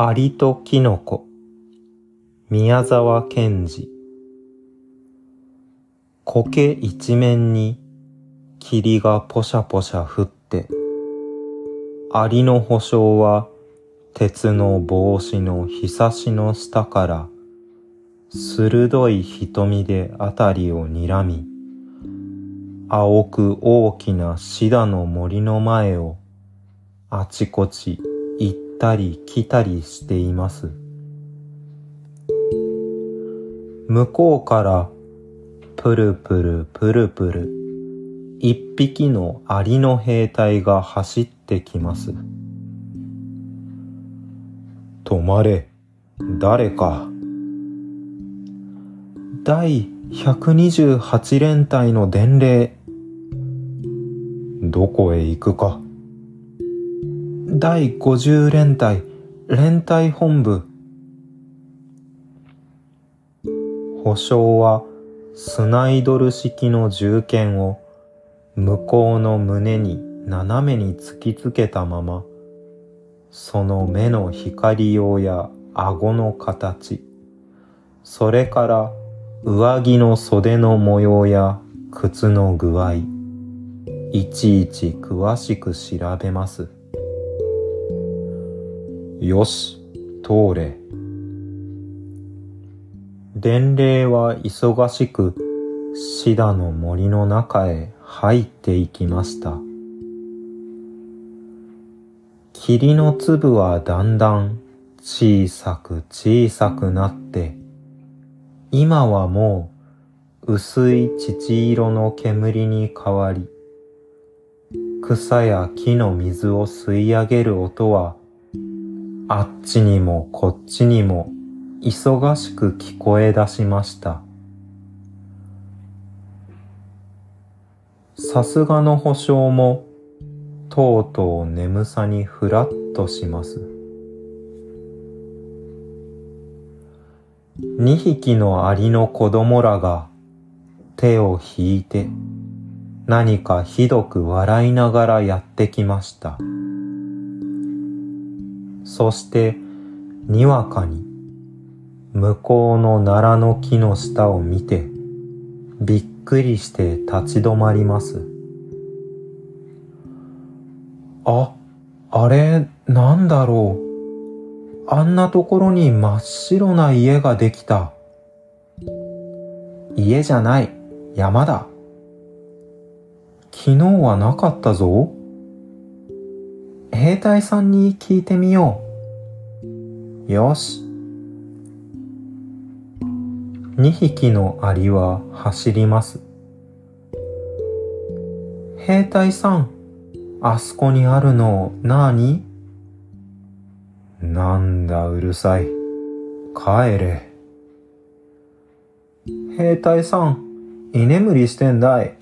アリとキノコ。宮沢賢治。苔一面に霧がポシャポシャ降って。アリの保証は鉄の帽子のひさしの下から鋭い瞳であたりを睨み青く大きなシダの森の前をあちこち行ってたり来たりしています。向こうからプルプルプルプル一匹のアリの兵隊が走ってきます。止まれ、誰か。第128連隊の伝令。どこへ行くか。第50連隊連隊本部保証はスナイドル式の銃剣を向こうの胸に斜めに突きつけたままその目の光用や顎の形それから上着の袖の模様や靴の具合いちいち詳しく調べます。よし、通れ。伝令は忙しくシダの森の中へ入っていきました。霧の粒はだんだん小さく小さくなって、今はもう薄い乳色の煙に変わり、草や木の水を吸い上げる音はあっちにもこっちにも忙しく聞こえ出しました。さすがの保証もとうとう眠さにふらっとします。二匹のアリの子供らが手を引いて何かひどく笑いながらやってきました。そしてにわかに向こうの奈良の木の下を見てびっくりして立ち止まります。あ、あれなんだろう。あんなところに真っ白な家ができた。家じゃない、山だ。昨日はなかったぞ。兵隊さんに聞いてみよう。よし。二匹のアリは走ります。兵隊さん、あそこにあるのなになんだうるさい。帰れ。兵隊さん、居眠りしてんだい。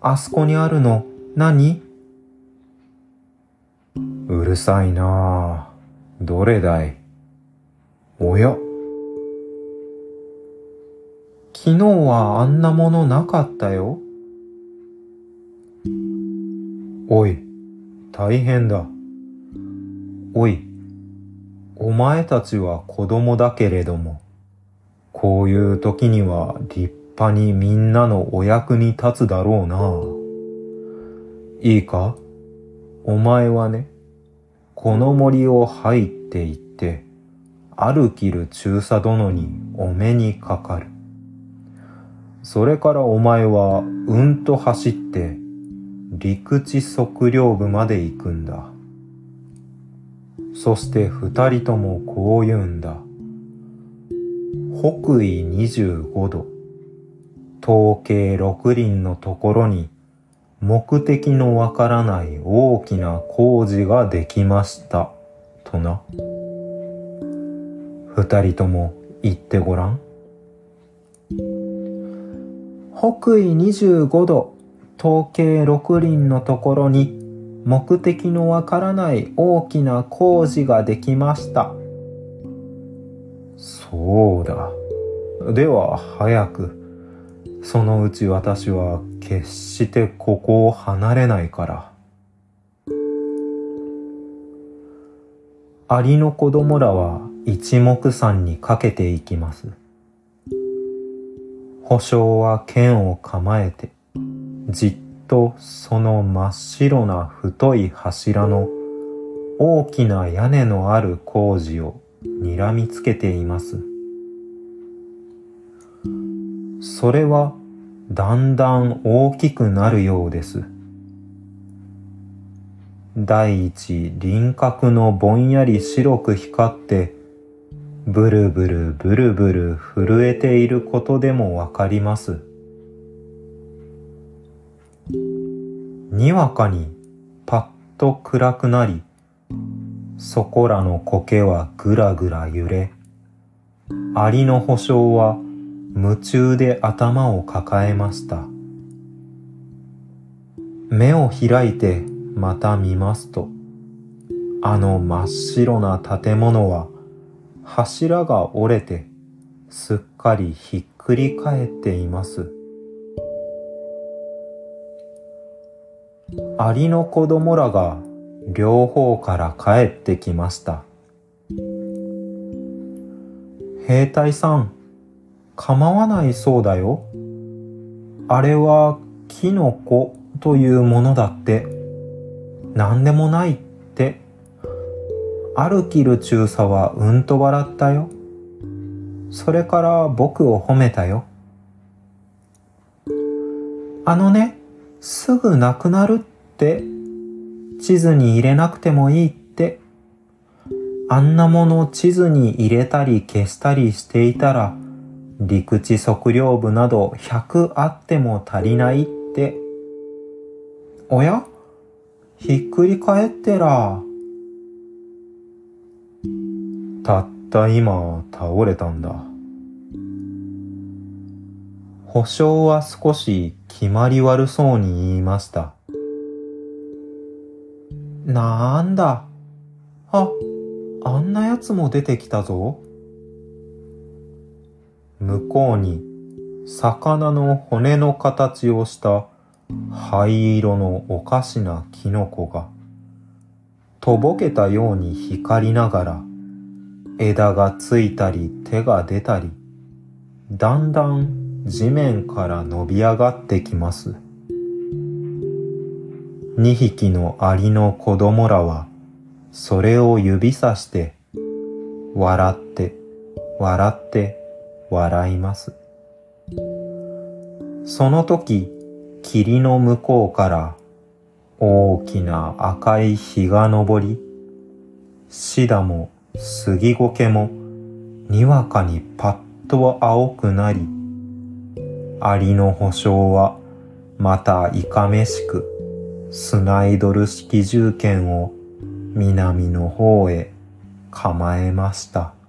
あそこにあるの何？うるさいなあ。どれだい？おや？昨日はあんなものなかったよ。おい、大変だ。おい、お前たちは子供だけれども、こういう時には立派にみんなのお役に立つだろうな。いいか？お前はね、この森を入っていって、あるきる中佐殿にお目にかかる。それからお前はうんと走って陸地測量部まで行くんだ。そして二人ともこう言うんだ。北緯25度、統計六輪のところに目的のわからない大きな工事ができました。とな。二人とも言ってごらん。北緯25度、統計六輪のところに目的のわからない大きな工事ができました。そうだ。では早く。そのうち私は決してここを離れないから。アリの子供らは一目散にかけていきます。保証は剣を構えて、じっとその真っ白な太い柱の大きな屋根のある工事を睨みつけています。それはだんだん大きくなるようです。第一輪郭のぼんやり白く光ってブルブルブルブル震えていることでもわかります。にわかにパッと暗くなり、そこらの苔はぐらぐら揺れ、アリの保証は夢中で頭を抱えました。目を開いてまた見ますと、あの真っ白な建物は柱が折れてすっかりひっくり返っています。アリの子供らが両方から帰ってきました。兵隊さん、構わないそうだよ。あれはキノコというものだって。何でもないって。あるキル中佐はうんと笑ったよ。それから僕を褒めたよ。あのね、すぐなくなるって、地図に入れなくてもいいって。あんなもの地図に入れたり消したりしていたら、陸地測量部など100あっても足りないって。おや？ひっくり返ってら。たった今倒れたんだ。保証は少し決まり悪そうに言いました。なんだ？あ、あんな奴も出てきたぞ。向こうに魚の骨の形をした灰色のおかしなキノコが、とぼけたように光りながら、枝がついたり手が出たり、だんだん地面から伸び上がってきます。二匹のアリの子供らは、それを指さして、笑って、笑って、笑います。その時、霧の向こうから大きな赤い日が昇り、シダも杉苔もにわかにパッと青くなり、アリの保証はまたいかめしくスナイドル式銃剣を南の方へ構えました。